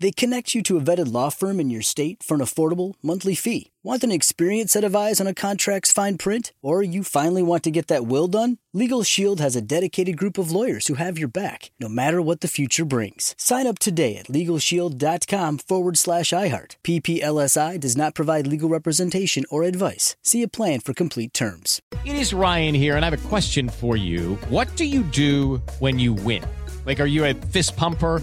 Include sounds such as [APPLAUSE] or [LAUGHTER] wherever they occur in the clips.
They connect you to a vetted law firm in your state for an affordable monthly fee. Want an experienced set of eyes on a contract's fine print? Or you finally want to get that will done? Legal Shield has a dedicated group of lawyers who have your back, no matter what the future brings. Sign up today at LegalShield.com forward slash iHeart. PPLSI does not provide legal representation or advice. See a plan for complete terms. It is Ryan here, and I have a question for you. What do you do when you win? Like, are you a fist pumper?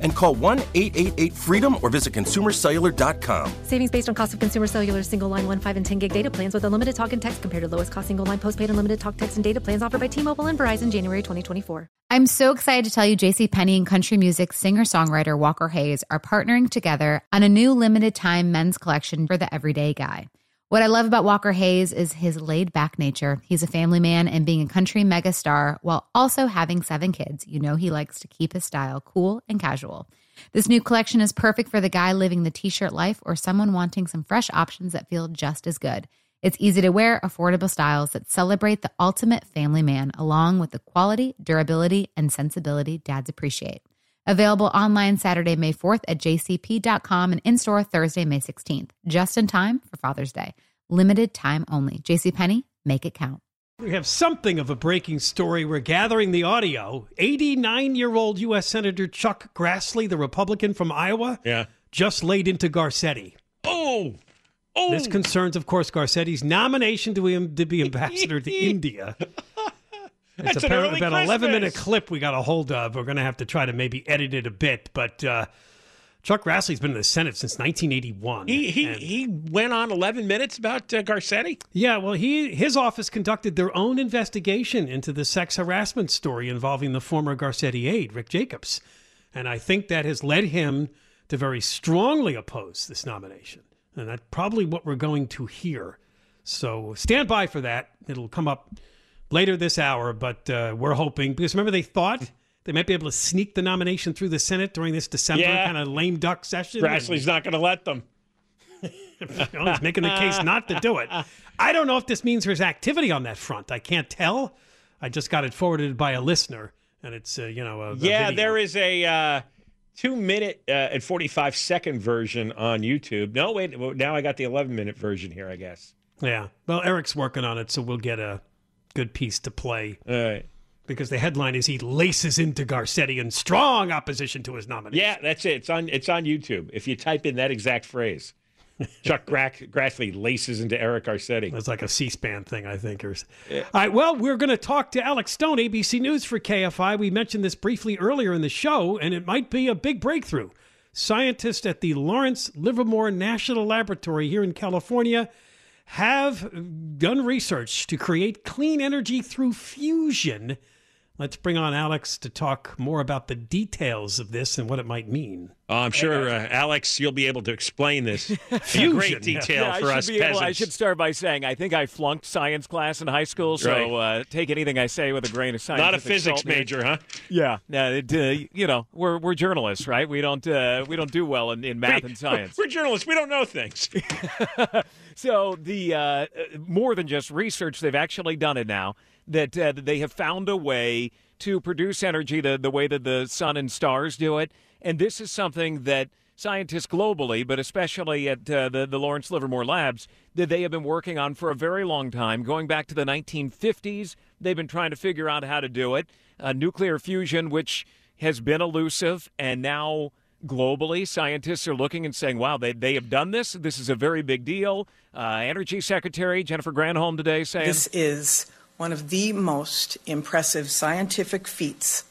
and call 1 888 freedom or visit consumercellular.com. Savings based on cost of consumer cellular single line 1, 5, and 10 gig data plans with unlimited talk and text compared to lowest cost single line postpaid unlimited talk, text, and data plans offered by T Mobile and Verizon January 2024. I'm so excited to tell you JC Penney and country music singer-songwriter Walker Hayes are partnering together on a new limited time men's collection for the everyday guy. What I love about Walker Hayes is his laid back nature. He's a family man and being a country megastar while also having seven kids. You know, he likes to keep his style cool and casual. This new collection is perfect for the guy living the t shirt life or someone wanting some fresh options that feel just as good. It's easy to wear, affordable styles that celebrate the ultimate family man, along with the quality, durability, and sensibility dads appreciate. Available online Saturday, May 4th at jcp.com and in store Thursday, May 16th, just in time for Father's Day. Limited time only. JCPenney, make it count. We have something of a breaking story. We're gathering the audio. 89 year old U.S. Senator Chuck Grassley, the Republican from Iowa, Yeah. just laid into Garcetti. Oh. Oh. This concerns, of course, Garcetti's nomination to him to be ambassador to [LAUGHS] India. It's That's an apparently early about an 11 minute clip we got a hold of. We're going to have to try to maybe edit it a bit. But uh, Chuck Grassley's been in the Senate since 1981. he he he went on 11 minutes about uh, Garcetti. Yeah, well, he his office conducted their own investigation into the sex harassment story involving the former Garcetti aide, Rick Jacobs, and I think that has led him to very strongly oppose this nomination, and that's probably what we're going to hear. So stand by for that; it'll come up later this hour. But uh, we're hoping because remember they thought. They might be able to sneak the nomination through the Senate during this December Yeah. kind of lame duck session. Grassley's not going to let them. [LAUGHS] He's making the case not to do it. I don't know if this means there's activity on that front. I can't tell. I just got it forwarded by a listener, and it's uh, you know a, a Yeah, video. there is a uh, two minute uh, and 45 second version on YouTube. No, wait, well, now I got the 11 minute version here, I guess. Yeah. Well, Eric's working on it, so we'll get a good piece to play All right. Because the headline is he laces into Garcetti in strong opposition to his nomination. Yeah, that's it. It's on it's on YouTube. If you type in that exact phrase, Chuck Gra- [LAUGHS] Grassley laces into Eric Garcetti. It's like a C-SPAN thing, I think. Or... All right. Well, we're going to talk to Alex Stone, ABC News for KFI. We mentioned this briefly earlier in the show, and it might be a big breakthrough. Scientists at the Lawrence Livermore National Laboratory here in California have done research to create clean energy through fusion. Let's bring on Alex to talk more about the details of this and what it might mean. Oh, I'm sure, uh, Alex, you'll be able to explain this in [LAUGHS] great yeah. detail Yeah, I for should us be able- peasants. I should start by saying I think I flunked science class in high school, so uh, take anything I say with a grain of science. Not a physics major, huh? Yeah, no, it, uh, you know, we're we're journalists, right? We don't uh, we don't do well in, in math and science. [LAUGHS] We're journalists. We don't know things. [LAUGHS] So the uh, more than just research, they've actually done it now. That uh, they have found a way to produce energy the, the way that the sun and stars do it, and this is something that scientists globally, but especially at uh, the the Lawrence Livermore Labs, that they have been working on for a very long time, going back to the 1950s. They've been trying to figure out how to do it. Uh, nuclear fusion, which has been elusive, and now globally, scientists are looking and saying, wow, they, they have done this. This is a very big deal. Uh, Energy Secretary Jennifer Granholm today saying, This is one of the most impressive scientific feats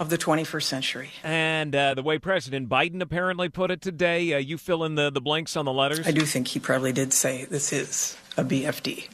of the 21st century. And uh, the way President Biden apparently put it today, uh, you fill in the, the blanks on the letters. I do think he probably did say this is a BFD.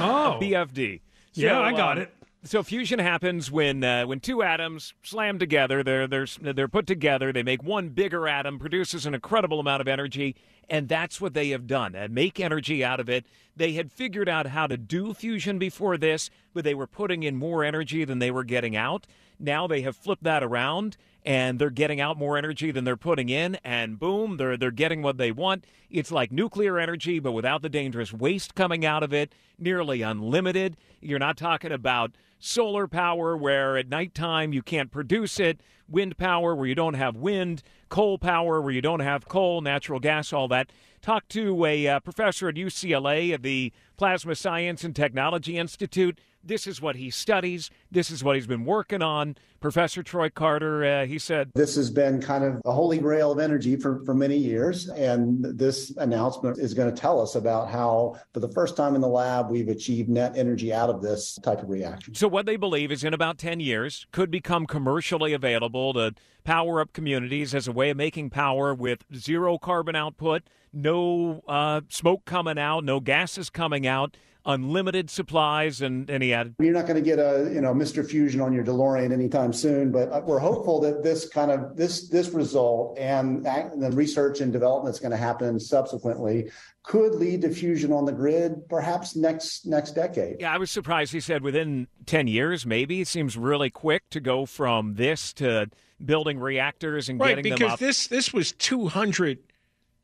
Oh, BFD. Yeah, I got um, it. So fusion happens when uh, when two atoms slam together. They're they're they're put together. They make one bigger atom, produces an incredible amount of energy, and that's what they have done. Uh, make energy out of it. They had figured out how to do fusion before this, but they were putting in more energy than they were getting out. Now they have flipped that around and they're getting out more energy than they're putting in and boom they're they're getting what they want it's like nuclear energy but without the dangerous waste coming out of it nearly unlimited you're not talking about solar power where at nighttime you can't produce it wind power where you don't have wind coal power where you don't have coal natural gas all that. Talk to a uh, professor at UCLA at the Plasma Science and Technology Institute this is what he studies. This is what he's been working on. Professor Troy Carter, uh, he said, This has been kind of a holy grail of energy for, for many years. And this announcement is going to tell us about how, for the first time in the lab, we've achieved net energy out of this type of reaction. So, what they believe is in about 10 years, could become commercially available to power up communities as a way of making power with zero carbon output, no uh, smoke coming out, no gases coming out unlimited supplies, and, and he added, You're not going to get a you know Mr. Fusion on your DeLorean anytime soon, but uh, we're hopeful that this kind of this this result and the research and development that's going to happen subsequently could lead to fusion on the grid perhaps next next decade. Yeah, I was surprised he said within 10 years maybe. It seems really quick to go from this to building reactors and right, getting them up. Right, because this this was 200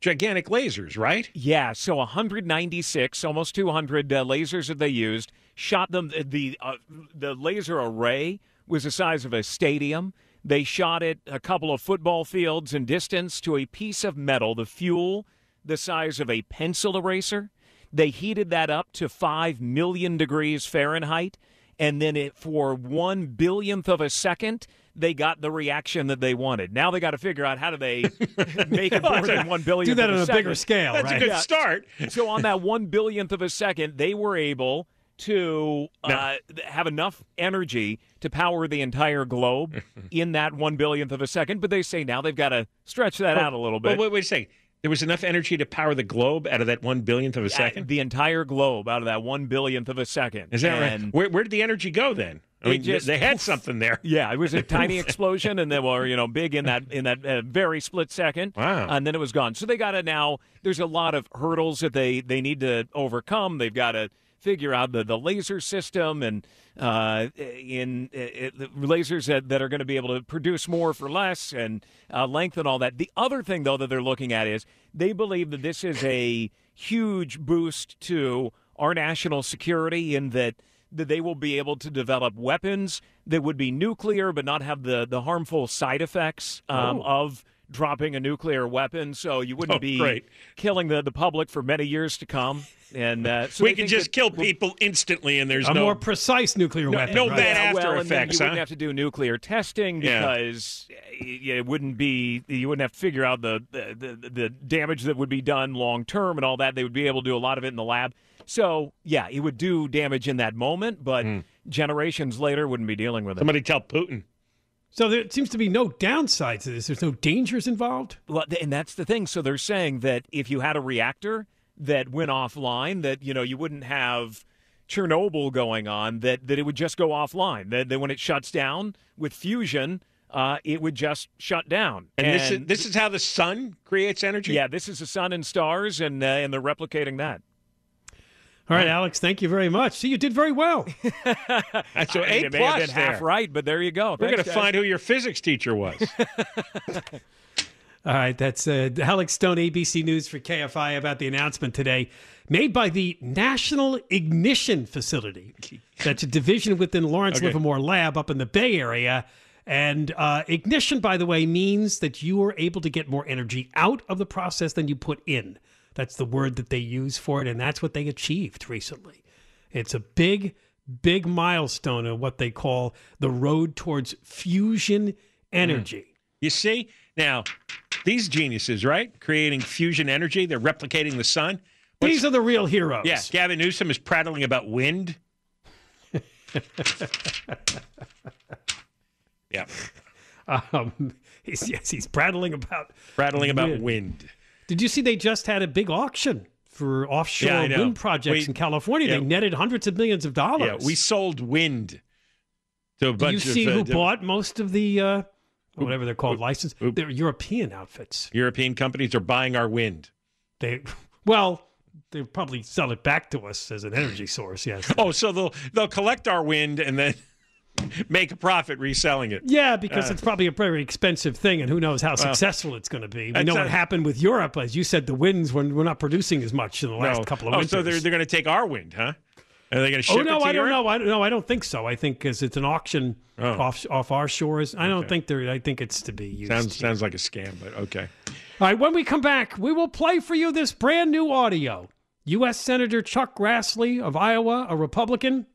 gigantic lasers, right? Yeah, so 196, almost 200 uh, lasers that they used, shot them. The uh, the laser array was the size of a stadium. They shot it a couple of football fields in distance to a piece of metal, the fuel the size of a pencil eraser. They heated that up to 5 million degrees Fahrenheit, and then it, for one billionth of a second, they got the reaction that they wanted. Now they got to figure out how do they [LAUGHS] make it more than one billionth. Do that on a second. bigger scale, That's right? a good start. [LAUGHS] so on that one billionth of a second, they were able to uh, have enough energy to power the entire globe [LAUGHS] in that one billionth of a second. But they say now they've got to stretch that out a little bit. Well, wait, wait a second. There was enough energy to power the globe out of that one billionth of a second. the entire globe out of that one billionth of a second. Is that And right? Where, where did the energy go then? I mean, just- they had something there. Yeah, it was a [LAUGHS] tiny explosion, and they were you know big in that in that uh, very split second. Wow. And then it was gone. So they got to now. There's a lot of hurdles that they they need to overcome. They've got to figure out the, the laser system and uh, in uh, the lasers that, that are going to be able to produce more for less and uh, length and all that. The other thing though that they're looking at is they believe that this is a huge boost to our national security in that that they will be able to develop weapons that would be nuclear but not have the, the harmful side effects um, of dropping a nuclear weapon. So you wouldn't Oh, be great. killing the, the public for many years to come. And uh, so we can just kill people instantly, and there's a no more precise nuclear No- weapon. no right? bad Yeah, after well, and then effects, You wouldn't have to do nuclear testing because uh, it wouldn't be. You wouldn't have to figure out the the, the the damage that would be done long term and all that. They would be able to do a lot of it in the lab. So yeah, it would do damage in that moment, but generations later wouldn't be dealing with it. somebody tell Putin. So there seems to be no downsides to this. There's no dangers involved. Well, and that's the thing. So they're saying that if you had a reactor that went offline, that you know you wouldn't have Chernobyl going on. That that it would just go offline. That, that when it shuts down with fusion, uh, it would just shut down. And, this is this is how the sun creates energy. yeah, this is the sun and stars, and uh, and they're replicating that. All right, Alex, thank you very much. See, you did very well. [LAUGHS] That's so I mean, A it may have plus been there. half right, but there you go. We're going to find who your physics teacher was. [LAUGHS] All right, that's uh, Alex Stone, ABC News for KFI about the announcement today made by the National Ignition Facility. That's a division within Lawrence Okay. Livermore Lab up in the Bay Area. And uh, ignition, by the way, means that you are able to get more energy out of the process than you put in. That's the word that they use for it, and that's what they achieved recently. It's a big, big milestone of what they call the road towards fusion energy. you see now these geniuses, right? Creating fusion energy. They're replicating the sun. What's- These are the real heroes. yeah. Gavin Newsom is prattling about wind. [LAUGHS] yeah. Um, he's, yes, he's prattling about Prattling about wind. wind. Did you see they just had a big auction for offshore Yeah, wind projects We- in California? yeah. They netted hundreds of millions of dollars. Yeah, we sold wind to a Do bunch you see of uh, who different bought most of the uh, whatever they're called license? They're European outfits. European companies are buying our wind. They [LAUGHS] well, they probably sell it back to us as an energy source. Yes. Oh, so they'll they'll collect our wind and then make a profit reselling it. Yeah, because Uh, it's probably a very expensive thing, and who knows how Well, successful it's going to be. We know what happened with Europe, as you said. The winds when we're not producing as much in the last No. couple of oh, winters. so they're they're going to take our wind, huh? Are they going to ship oh no, I don't know. I don't know. I don't think so. I think because it's an auction Oh. off off our shores. I don't think they're. I think it's to be used. Sounds here. sounds like a scam, but okay. All right, when we come back, we will play for you this brand new audio. U.S. Senator Chuck Grassley of Iowa, a Republican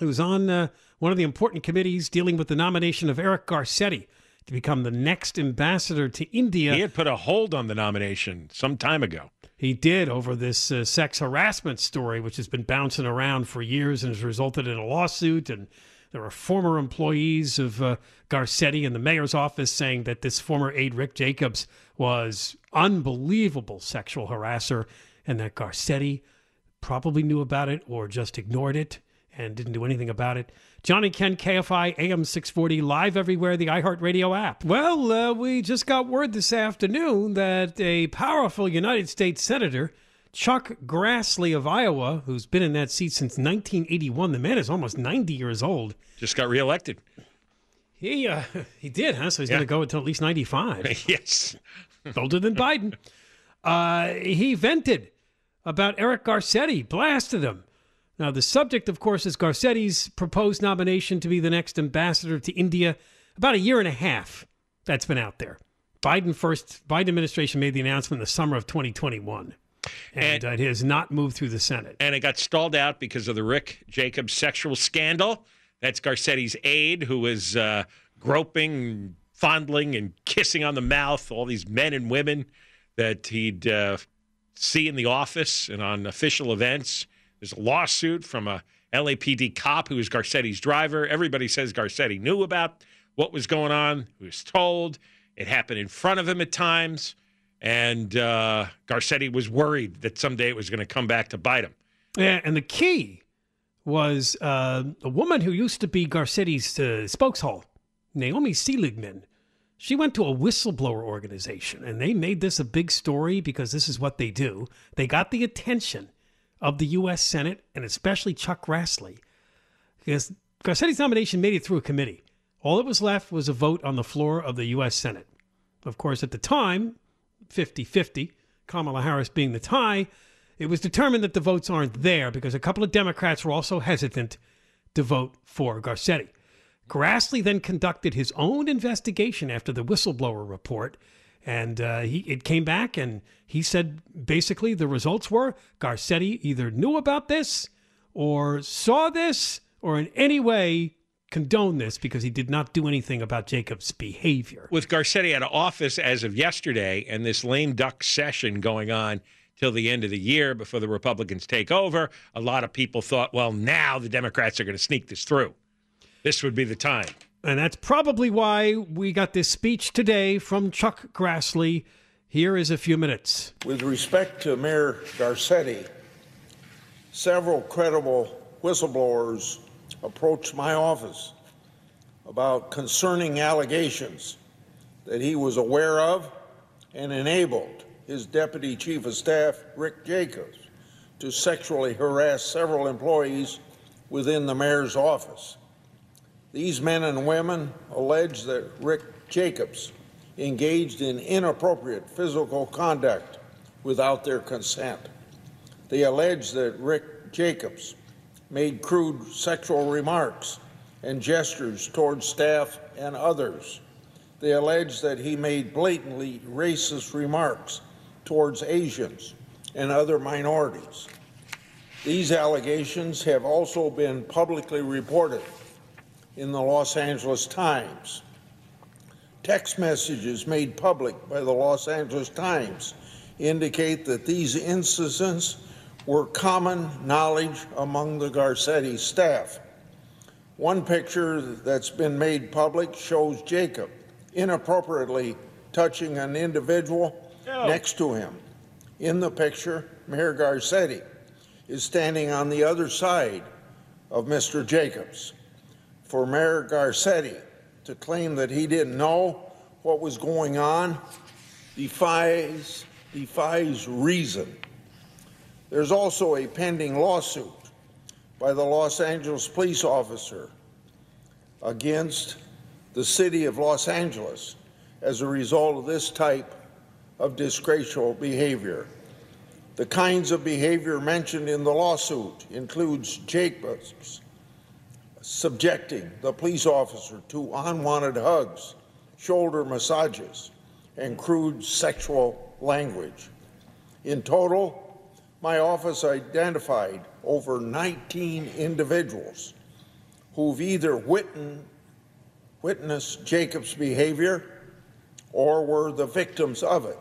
who's on uh, one of the important committees dealing with the nomination of Eric Garcetti to become the next ambassador to India. He had put a hold on the nomination some time ago. He did over this uh, sex harassment story, which has been bouncing around for years and has resulted in a lawsuit. And there are former employees of uh, Garcetti in the mayor's office saying that this former aide, Rick Jacobs, was unbelievable sexual harasser and that Garcetti probably knew about it or just ignored it and didn't do anything about it. John and Ken, KFI, AM 640, live everywhere, the iHeartRadio app. Well, uh, we just got word this afternoon that a powerful United States Senator, Chuck Grassley of Iowa, who's been in that seat since 1981, the man is almost 90 years old. Just got reelected. He uh, [LAUGHS] he did, huh? So he's Yeah. going to go until at least 95. [LAUGHS] yes. Older than Biden. Uh, he vented about Eric Garcetti, blasted him. Now, the subject, of course, is Garcetti's proposed nomination to be the next ambassador to India. About a year and a half that's been out there. Biden first, Biden administration made the announcement in the summer of 2021. And, uh, it has not moved through the Senate. And it got stalled out because of the Rick Jacobs sexual scandal. That's Garcetti's aide who was uh, groping, fondling, and kissing on the mouth all these men and women that he'd uh, see in the office and on official events. There's a lawsuit from a LAPD cop who was Garcetti's driver. Everybody says Garcetti knew about what was going on, he was told. It happened in front of him at times. And uh, Garcetti was worried that someday it was going to come back to bite him. Yeah, and the key was uh, a woman who used to be Garcetti's uh, spokeshall, Naomi Seligman. She went to a whistleblower organization, and they made this a big story because this is what they do. They got the attention of the U.S. Senate and especially Chuck Grassley, because Garcetti's nomination made it through a committee. All that was left was a vote on the floor of the U.S. Senate. Of course, at the time, 50 50, Kamala Harris being the tie, it was determined that the votes aren't there because a couple of Democrats were also hesitant to vote for Garcetti. Grassley then conducted his own investigation after the whistleblower report, and uh, he it came back and he said basically the results were Garcetti either knew about this or saw this or in any way condoned this because he did not do anything about Jacobs' behavior. With Garcetti out of office as of yesterday and this lame duck session going on till the end of the year before the Republicans take over, a lot of people thought, well, now the Democrats are going to sneak this through. This would be the time. And that's probably why we got this speech today from Chuck Grassley. Here is a few minutes. With respect to Mayor Garcetti, several credible whistleblowers approached my office about concerning allegations that he was aware of and enabled his deputy chief of staff, Rick Jacobs, to sexually harass several employees within the mayor's office. These men and women allege that Rick Jacobs engaged in inappropriate physical conduct without their consent. They allege that Rick Jacobs made crude sexual remarks and gestures towards staff and others. They allege that he made blatantly racist remarks towards Asians and other minorities. These allegations have also been publicly reported in the Los Angeles Times. Text messages made public by the Los Angeles Times indicate that these incidents were common knowledge among the Garcetti staff. One picture that's been made public shows Jacob inappropriately touching an individual next to him. In the picture, Mayor Garcetti is standing on the other side of Mr. Jacobs. For Mayor Garcetti to claim that he didn't know what was going on defies defies reason. There's also a pending lawsuit by the Los Angeles police officer against the city of Los Angeles as a result of this type of disgraceful behavior. The kinds of behavior mentioned in the lawsuit includes Jacobs subjecting the police officer to unwanted hugs, shoulder massages, and crude sexual language. In total, my office identified over 19 individuals who've either witnessed, Jacobs' behavior or were the victims of it.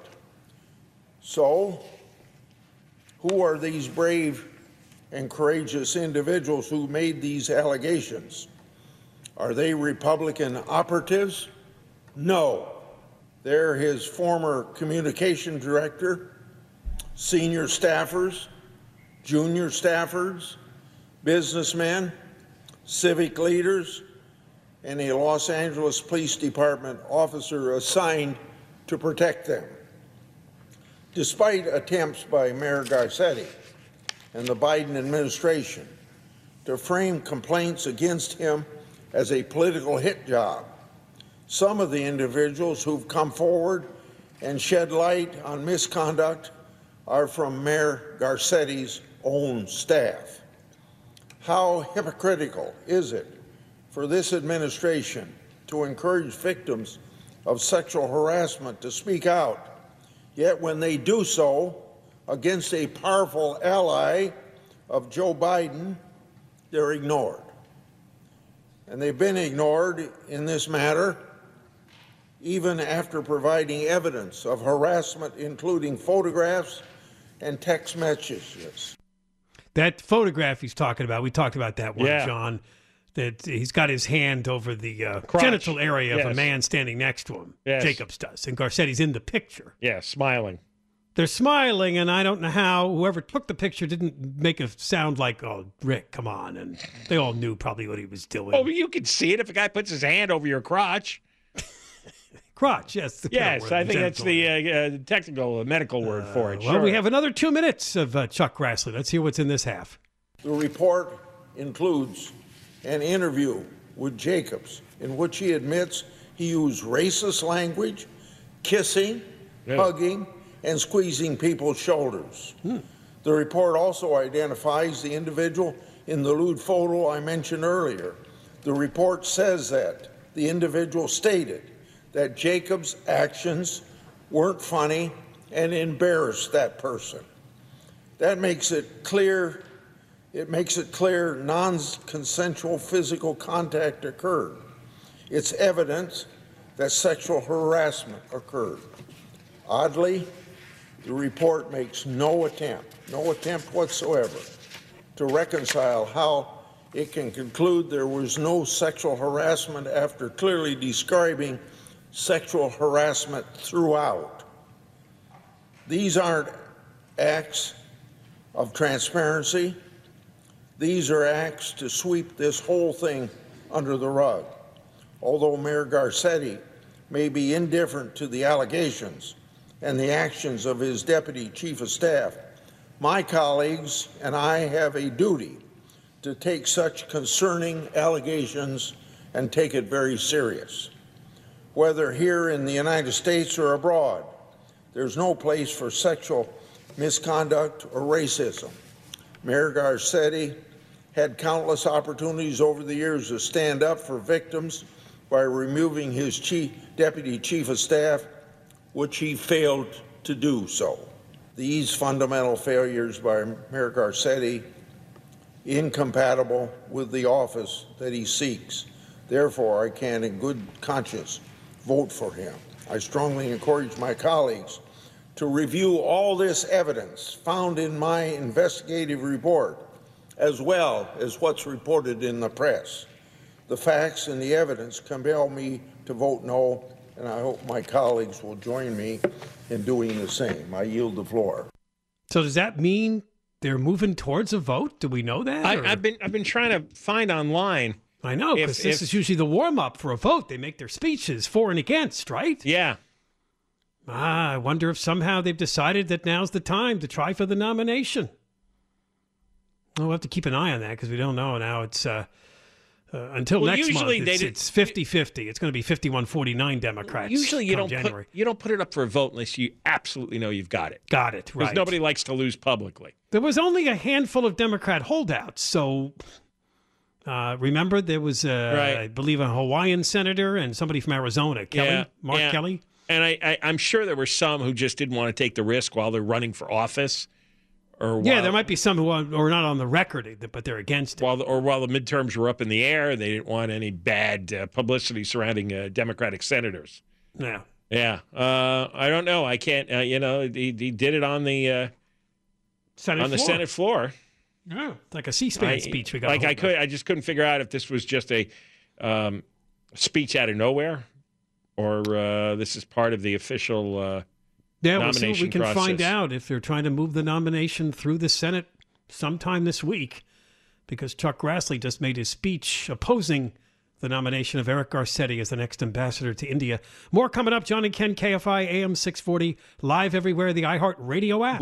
So, who are these brave and courageous individuals who made these allegations? Are they Republican operatives? No. They're his former communication director, senior staffers, junior staffers, businessmen, civic leaders, and a Los Angeles Police Department officer assigned to protect them. Despite attempts by Mayor Garcetti and the Biden administration to frame complaints against him as a political hit job, some of the individuals who've come forward and shed light on misconduct are from Mayor Garcetti's own staff. How hypocritical is it for this administration to encourage victims of sexual harassment to speak out Yet when they do so against a powerful ally of Joe Biden, they're ignored. And they've been ignored in this matter even after providing evidence of harassment, including photographs and text messages. That photograph he's talking about, we talked about that one, Yeah. John. That he's got his hand over the uh, genital area of a man standing next to him. Yes. Jacobs does, and Garcetti's in the picture. Yeah, smiling. They're smiling, and I don't know how whoever took the picture didn't make it sound like, "Oh, Rick, come on!" And they all knew probably what he was doing. Oh, you can see it if a guy puts his hand over your crotch. [LAUGHS] Crotch, yes. Yes, I think that's the uh, uh, technical uh, medical word for it. Well, sure. we have another two minutes of uh, Chuck Grassley. Let's hear what's in this half. The report includes an interview with Jacobs in which he admits he used racist language, kissing, hugging, and squeezing people's shoulders. The report also identifies the individual in the lewd photo I mentioned earlier. The report says that the individual stated that Jacobs' actions weren't funny and embarrassed that person. That makes it clear it makes it clear non-consensual physical contact occurred. It's evidence that sexual harassment occurred. Oddly, the report makes no attempt, no attempt whatsoever, to reconcile how it can conclude there was no sexual harassment after clearly describing sexual harassment throughout. These aren't acts of transparency. These are acts to sweep this whole thing under the rug. Although Mayor Garcetti may be indifferent to the allegations and the actions of his deputy chief of staff, my colleagues and I have a duty to take such concerning allegations and take it very serious. Whether here in the United States or abroad, there's no place for sexual misconduct or racism. Mayor Garcetti had countless opportunities over the years to stand up for victims by removing his chief, deputy chief of staff, which he failed to do so. These fundamental failures by Mayor Garcetti incompatible with the office that he seeks. Therefore, I can in good conscience vote for him. I strongly encourage my colleagues to review all this evidence found in my investigative report, as well as what's reported in the press. The facts and the evidence compel me to vote no, and I hope my colleagues will join me in doing the same. I yield the floor. So does that mean they're moving towards a vote? Do we know that? I, I've been I've been trying to find online. I know because this if- is usually the warm up for a vote. They make their speeches for and against, right? Yeah. Ah, I wonder if somehow they've decided that now's the time to try for the nomination. We'll have to keep an eye on that because we don't know now. It's uh, uh, until Well, next usually month. It's, it's 50-50. It's going to be 51-49 Democrats. Usually you don't January. put you don't put it up for a vote unless you absolutely know you've got it. Got it Because nobody likes to lose publicly. There was only a handful of Democrat holdouts. So uh, remember, there was, uh, Right. I believe, a Hawaiian senator and somebody from Arizona, Kelly, Yeah, Mark yeah. Kelly. And I, I I'm sure there were some who just didn't want to take the risk while they're running for office, or Yeah, there might be some who are, are not on the record, but they're against it. while the, or while the midterms were up in the air, they didn't want any bad uh, publicity surrounding uh, Democratic senators. Yeah. Yeah, uh, I don't know. I can't. Uh, you know, he, he did it on the uh, Senate on the floor. Senate floor. Yeah, it's like a C-SPAN I- speech we got. Like I hold of. could, I just couldn't figure out if this was just a um, speech out of nowhere, or uh, this is part of the official. Yeah, we'll see what we can find out if they're trying to move the nomination through the Senate sometime this week, because Chuck Grassley just made his speech opposing the nomination of Eric Garcetti as the next ambassador to India. More coming up. John and Ken, KFI AM 640, live everywhere, the iHeart Radio app.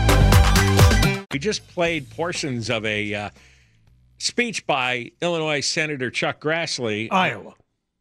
We just played portions of a uh, speech by Illinois Senator Chuck Grassley. Iowa.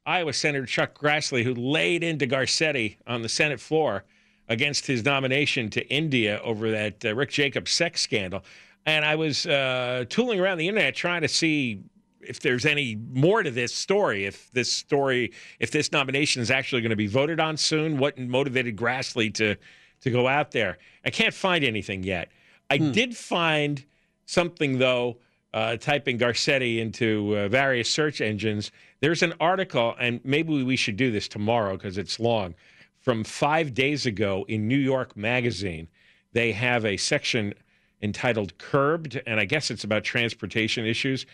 Iowa Senator Chuck Grassley, who laid into Garcetti on the Senate floor against his nomination to India over that uh, Rick Jacobs sex scandal. And I was uh, tooling around the internet trying to see if there's any more to this story, if this story, if this nomination is actually going to be voted on soon, what motivated Grassley to to go out there. I can't find anything yet. I did find something though. Uh, typing Garcetti into uh, various search engines, there's an article, and maybe we should do this tomorrow because it's long. From five days ago in New York Magazine, they have a section entitled "Curbed," and I guess it's about transportation issues.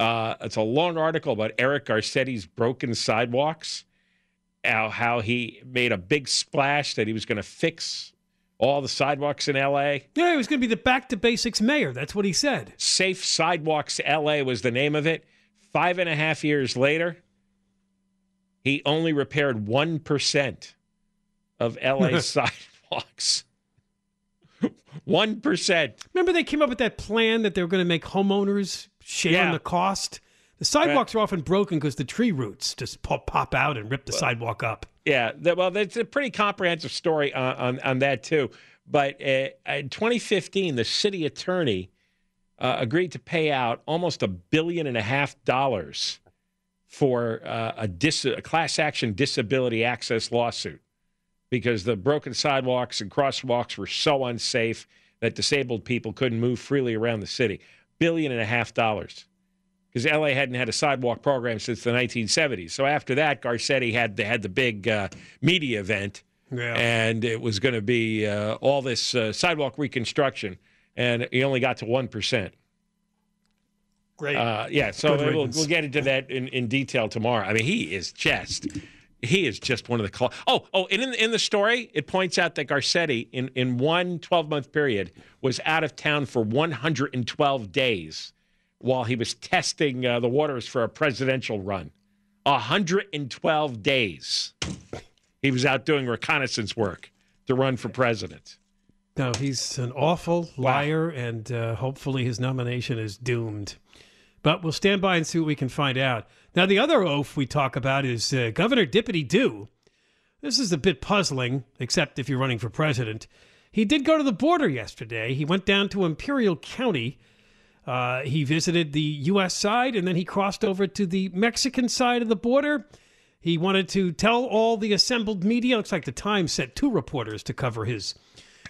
Uh, it's a long article about Eric Garcetti's broken sidewalks, how, how he made a big splash that he was going to fix all the sidewalks in L.A. Yeah, he was going to be the back to basics mayor. That's what he said. Safe Sidewalks LA was the name of it. Five and a half years later, he only repaired 1% of LA [LAUGHS] sidewalks. 1%. Remember, they came up with that plan that they were going to make homeowners share Yeah. in the cost. The sidewalks are often broken because the tree roots just pop, pop out and rip the sidewalk up. Yeah, that, well, that's a pretty comprehensive story on, on, on that, too. But uh, in 2015, the city attorney uh, agreed to pay out almost a billion and a half dollars for uh, a, dis- a class action disability access lawsuit because the broken sidewalks and crosswalks were so unsafe that disabled people couldn't move freely around the city. Billion and a half dollars because LA hadn't had a sidewalk program since the 1970s. So after that, Garcetti had the, had the big uh, media event, Yeah. and it was going to be uh, all this uh, sidewalk reconstruction, and he only got to one percent. Great. Uh, yeah, so we'll, we'll get into that in, in detail tomorrow. I mean, he is just he is just one of the cl- oh oh and in in the story it points out that Garcetti in in one 12 month period was out of town for 112 days while he was testing uh, the waters for a presidential run. 112 days. He was out doing reconnaissance work to run for president. No, he's an awful liar, and uh, hopefully his nomination is doomed. But we'll stand by and see what we can find out. Now, the other oaf we talk about is uh, Governor Dippity Doo. This is a bit puzzling, except if you're running for president. He did go to the border yesterday. He went down to Imperial County. Uh, he visited the U.S. side, and then he crossed over to the Mexican side of the border. He wanted to tell all the assembled media. Looks like the Times sent two reporters to cover his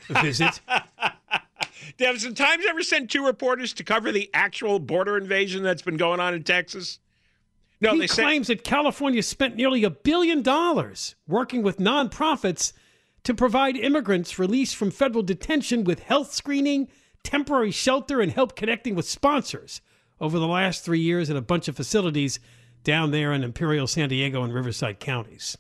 visit. [LAUGHS] Has the Times ever sent two reporters to cover the actual border invasion that's been going on in Texas? No, he they sent- claims that California spent nearly a billion dollars working with nonprofits to provide immigrants released from federal detention with health screening, temporary shelter, and help connecting with sponsors over the last three years at a bunch of facilities down there in Imperial, San Diego, and Riverside counties.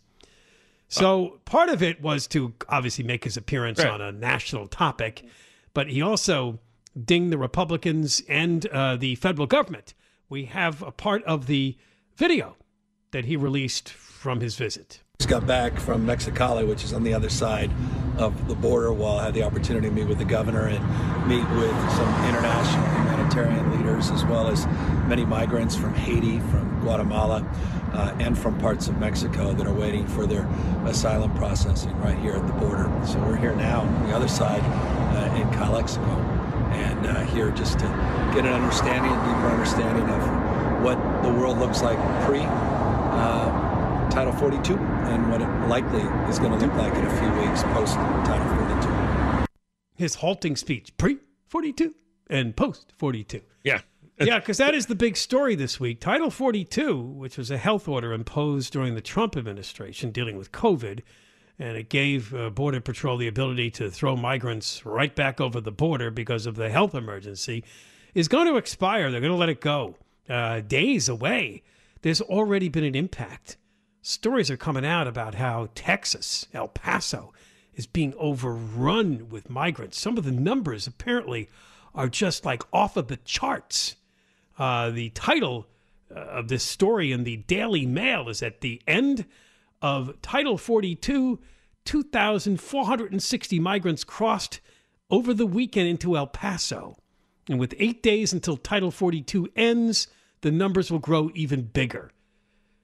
So part of it was to obviously make his appearance Right. on a national topic, but he also dinged the Republicans and uh, the federal government. We have a part of the video that he released from his visit. Just got back from Mexicali, which is on the other side of the border. While I had the opportunity to meet with the governor and meet with some international humanitarian leaders, as well as many migrants from Haiti, from Guatemala, uh, and from parts of Mexico that are waiting for their asylum processing right here at the border. So we're here now on the other side uh, in Calexico, and uh, here just to get an understanding, a deeper understanding of what the world looks like pre. Uh, Title 42 and what it likely is going to look like in a few weeks post Title 42. His halting speech, pre 42 and post 42. Yeah. [LAUGHS] yeah, because that is the big story this week. Title 42, which was a health order imposed during the Trump administration dealing with COVID, and it gave uh, Border Patrol the ability to throw migrants right back over the border because of the health emergency, is going to expire. They're going to let it go. Uh, days away. There's already been an impact. Stories are coming out about how Texas, El Paso, is being overrun with migrants. Some of the numbers apparently are just like off of the charts. Uh, the title uh, of this story in the Daily Mail is at the end of Title 42 2,460 migrants crossed over the weekend into El Paso. And with eight days until Title 42 ends, the numbers will grow even bigger.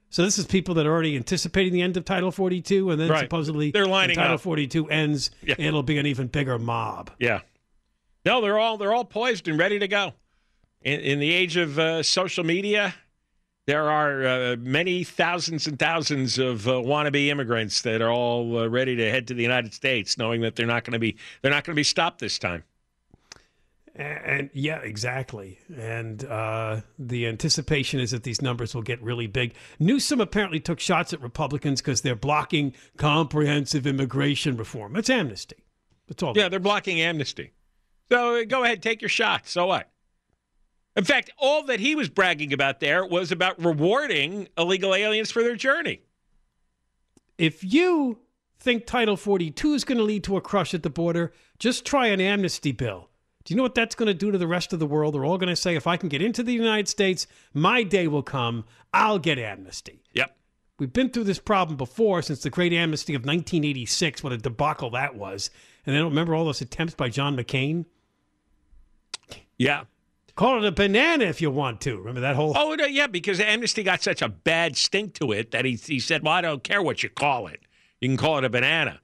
So this is people that are already anticipating the end of Title 42, and then Right. supposedly They're when lining Title up. 42 ends, Yeah. it'll be an even bigger mob. Yeah. No, they're all they're all poised and ready to go. In, in the age of uh, social media, there are uh, many thousands and thousands of uh, wannabe immigrants that are all uh, ready to head to the United States, knowing that they're not going to be they're not going to be stopped this time. And, and yeah, exactly. And uh, the anticipation is that these numbers will get really big. Newsom apparently took shots at Republicans because they're blocking comprehensive immigration reform. That's amnesty. That's all. Yeah, they're blocking amnesty. So go ahead, take your shot. So what? In fact, all that he was bragging about there was about rewarding illegal aliens for their journey. If you think Title 42 is going to lead to a crush at the border, just try an amnesty bill. Do you know what that's going to do to the rest of the world? They're all going to say, if I can get into the United States, my day will come. I'll get amnesty. Yep. We've been through this problem before since the great amnesty of 1986. What a debacle that was. And I don't remember all those attempts by John McCain? Yeah. Call it a banana if you want to. Remember that whole. Oh, yeah, because amnesty got such a bad stink to it that he, he said, well, I don't care what you call it. You can call it a banana.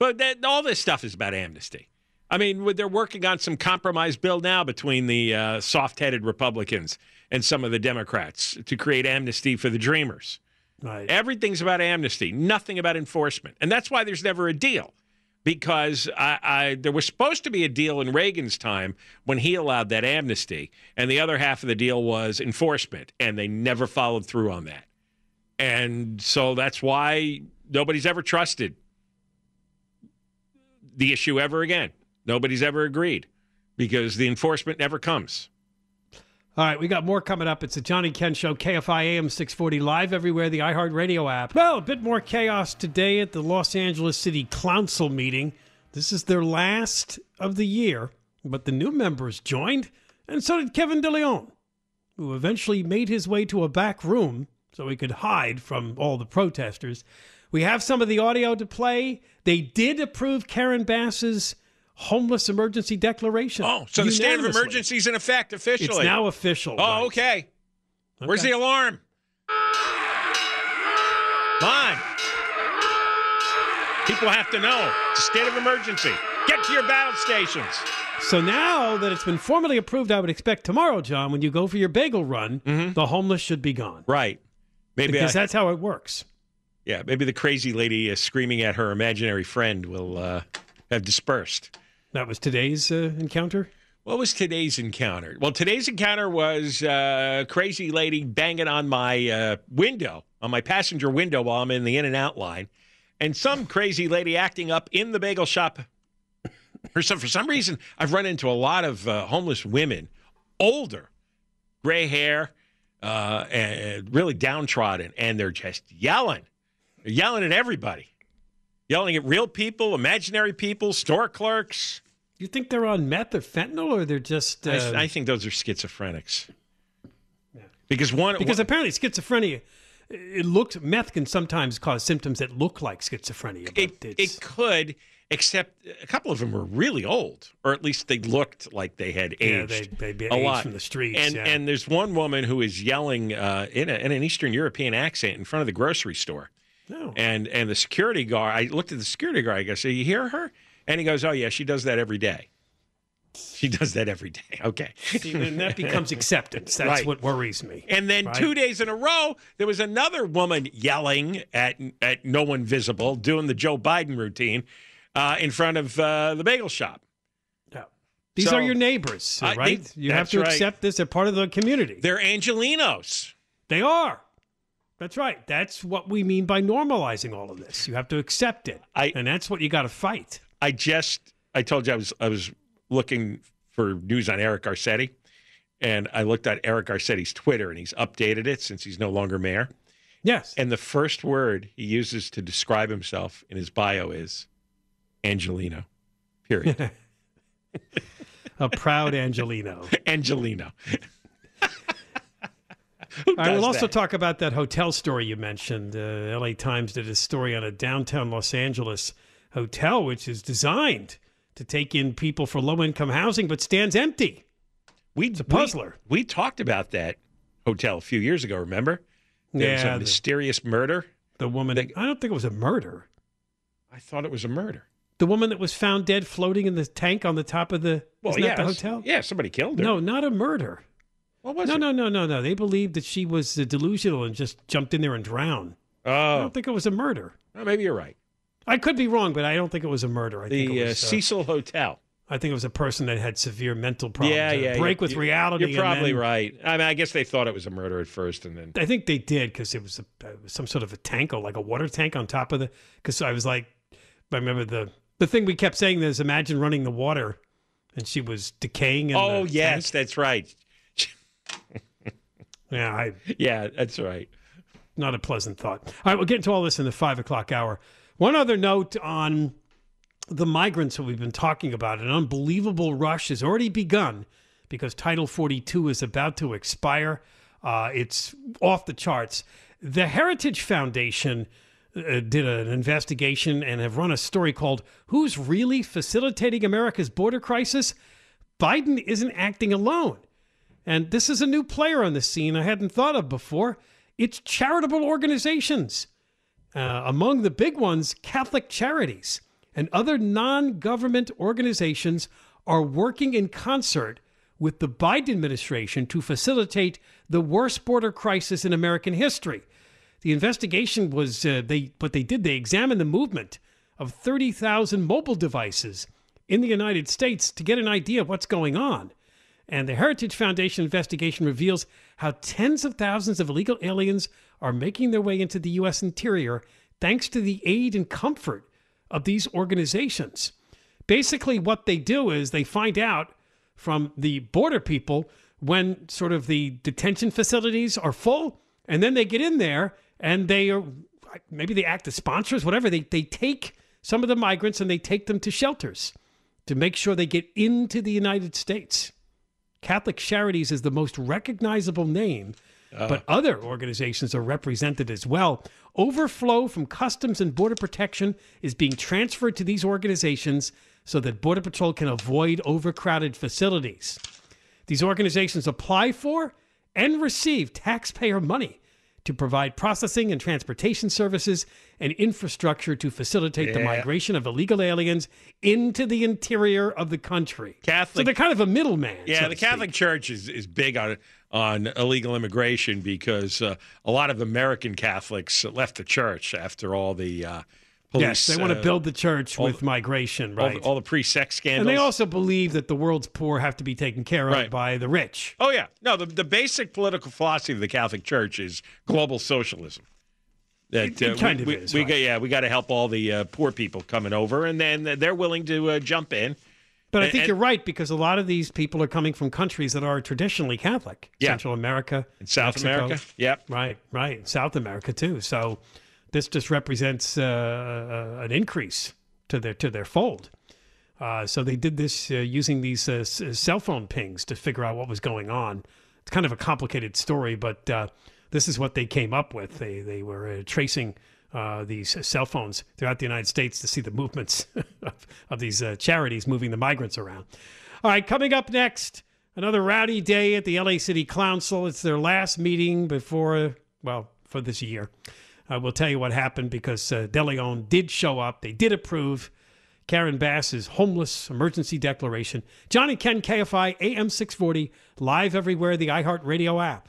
But that, all this stuff is about amnesty. I mean, they're working on some compromise bill now between the uh, soft headed Republicans and some of the Democrats to create amnesty for the Dreamers. Right. Everything's about amnesty, nothing about enforcement. And that's why there's never a deal. Because I, I, there was supposed to be a deal in Reagan's time when he allowed that amnesty, and the other half of the deal was enforcement, and they never followed through on that. And so that's why nobody's ever trusted the issue ever again. Nobody's ever agreed because the enforcement never comes. All right, we got more coming up. It's the John and Ken Show, KFI AM 640, live everywhere, the iHeartRadio app. Well, a bit more chaos today at the Los Angeles City Council meeting. This is their last of the year, but the new members joined, and so did Kevin DeLeon, who eventually made his way to a back room so he could hide from all the protesters. We have some of the audio to play. They did approve Karen Bass's homeless emergency declaration. Oh, so the state of emergency is in effect officially. It's now official. Oh, right. okay. Where's the alarm? Come on. People have to know. It's a state of emergency. Get to your battle stations. So now that it's been formally approved, I would expect tomorrow, John, when you go for your bagel run, the homeless should be gone. Right. Maybe because I- that's how it works. Yeah, maybe the crazy lady uh, screaming at her imaginary friend will uh, have dispersed. That was today's uh, encounter. What was today's encounter? Well, today's encounter was uh, crazy lady banging on my uh, window, on my passenger window while I'm in the In-N-Out line, and some crazy lady acting up in the bagel shop. For some, for some reason, I've run into a lot of uh, homeless women, older, gray hair, uh, and really downtrodden, and they're just yelling. They're yelling at everybody, yelling at real people, imaginary people, store clerks. You think they're on meth or fentanyl, or they're just? Uh, I, I think those are schizophrenics. Yeah. Because one, because apparently schizophrenia, it looks meth can sometimes cause symptoms that look like schizophrenia. It, it could, except a couple of them were really old, or at least they looked like they had Yeah, aged. they- they a aged lot from the streets, And yeah. and there's one woman who is yelling uh, in, a, in an Eastern European accent in front of the grocery store. Oh. And and the security guard, I looked at the security guard. I go, "So you hear her?" And he goes, "Oh yeah, she does that every day. She does that every day." [LAUGHS] Okay. See, and that becomes acceptance. That's Right. what worries me. And then Right? two days in a row, there was another woman yelling at at no one visible, doing the Joe Biden routine uh, in front of uh, the bagel shop. These So- are your neighbors, I- right? they- you have to right. accept this. They're part of the community. They're Angelenos. They are. That's right. That's what we mean by normalizing all of this. You have to accept it, I, and that's what you got to fight. I just I told you I was I was looking for news on Eric Garcetti, and I looked at Eric Garcetti's Twitter, and he's updated it since he's no longer mayor. Yes. And the first word he uses to describe himself in his bio is Angeleno. Period. [LAUGHS] A proud Angeleno. [LAUGHS] Angeleno. [LAUGHS] I we'll also that? talk about that hotel story you mentioned. Uh, LA Times did a story on a downtown Los Angeles hotel, which is designed to take in people for low income housing, but stands empty. We, it's a puzzler. We, we talked about that hotel a few years ago. Remember? There was Yeah, a the- mysterious murder. The woman. I don't think it was a murder. I thought it was a murder. The woman that was found dead floating in the tank on the top of the, Well, isn't the hotel? Yeah, somebody killed her. No, not a murder. What was no, it? no, no, no, no. They believed that she was delusional and just jumped in there and drowned. Oh. I don't think it was a murder. well, maybe you're right. I could be wrong, but I don't think it was a murder. I think The it uh, was, uh, Cecil Hotel. I think it was a person that had severe mental problems. yeah, yeah. break with reality. You're probably then- right. I mean, I guess they thought it was a murder at first, and then I think they did because it was a, uh, some sort of a tank or like a water tank on top of the. Because I was like, I remember the the thing we kept saying is imagine running the water, and she was decaying. In oh yes, tank. that's right. [LAUGHS] yeah, I Yeah, that's right. not a pleasant thought. All right, we'll get into all this in the five o'clock hour. One other note on the migrants that we've been talking about. An unbelievable rush has already begun because Title 42 is about to expire. Uh, it's off the charts. The Heritage Foundation uh, did an investigation and have run a story called Who's Really Facilitating America's Border Crisis? Biden isn't acting alone. And this is a new player on the scene I hadn't thought of before. It's charitable organizations. Uh, among the big ones, Catholic Charities and other non government organizations are working in concert with the Biden administration to facilitate the worst border crisis in American history. The investigation was uh, they what they did they examined the movement of 30,000 mobile devices in the United States to get an idea of what's going on. And the Heritage Foundation investigation reveals how tens of thousands of illegal aliens are making their way into the U.S. interior thanks to the aid and comfort of these organizations. Basically, what they do is they find out from the border people when sort of the detention facilities are full, and then they get in there and they are maybe they act as sponsors, whatever. They, they take some of the migrants and they take them to shelters to make sure they get into the United States. Catholic Charities is the most recognizable name, Uh-huh. but other organizations are represented as well. Overflow from Customs and Border Protection is being transferred to these organizations so that Border Patrol can avoid overcrowded facilities. These organizations apply for and receive taxpayer money to provide processing and transportation services and infrastructure to facilitate the migration of illegal aliens into the interior of the country. Catholic- So they're kind of a middleman. Yeah, so the. Catholic Church is, is big on on illegal immigration because uh, a lot of American Catholics left the church after all the uh, police. yes, they want to uh, build the church with the- migration, all, right? the- all the pre-sex scandals. and they also believe that the world's poor have to be taken care of Right. by the rich. Oh yeah, no. The, the basic political philosophy of the Catholic Church is global socialism. That It- it uh, kind we, of is, we, we right. got, yeah, we got to help all the uh, poor people coming over, and then they're willing to uh, jump in. But I think and- you're right because a lot of these people are coming from countries that are traditionally Catholic. Yeah. Central America, In South Mexico. America, yep. Right, right. South America too. So this just represents uh, an increase to their to their fold. Uh, so they did this uh, using these uh, s- cell phone pings to figure out what was going on. It's kind of a complicated story, but uh, this is what they came up with. They they were uh, tracing. Uh, these cell phones throughout the United States to see the movements [LAUGHS] of, of these uh, charities moving the migrants around. All right, coming up next, another rowdy day at the LA City Council. It's their last meeting before, well, for this year. Uh, we'll tell you what happened because uh, De Leon did show up. They did approve Karen Bass's homeless emergency declaration. John and Ken, KFI, AM 640, live everywhere, the iHeartRadio app.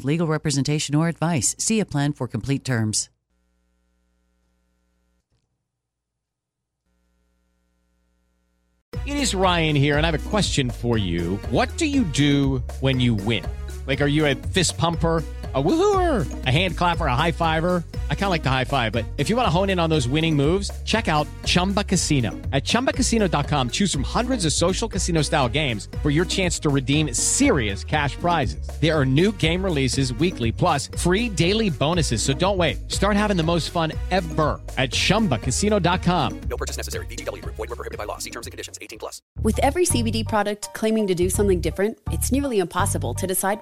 legal representation or advice. See a plan for complete terms. It is Ryan here, and I have a question for you. What do you do when you win? Like, are you a fist pumper? A woohooer, a hand clapper, a high fiver. I kind of like the high five, but if you want to hone in on those winning moves, check out Chumba Casino. At ChumbaCasino.com, choose from hundreds of social casino style games for your chance to redeem serious cash prizes. There are new game releases weekly, plus free daily bonuses. So don't wait. Start having the most fun ever at ChumbaCasino.com. No purchase necessary. VGW Group. Void were prohibited by law. See terms and conditions. 18 plus. With every CBD product claiming to do something different, it's nearly impossible to decide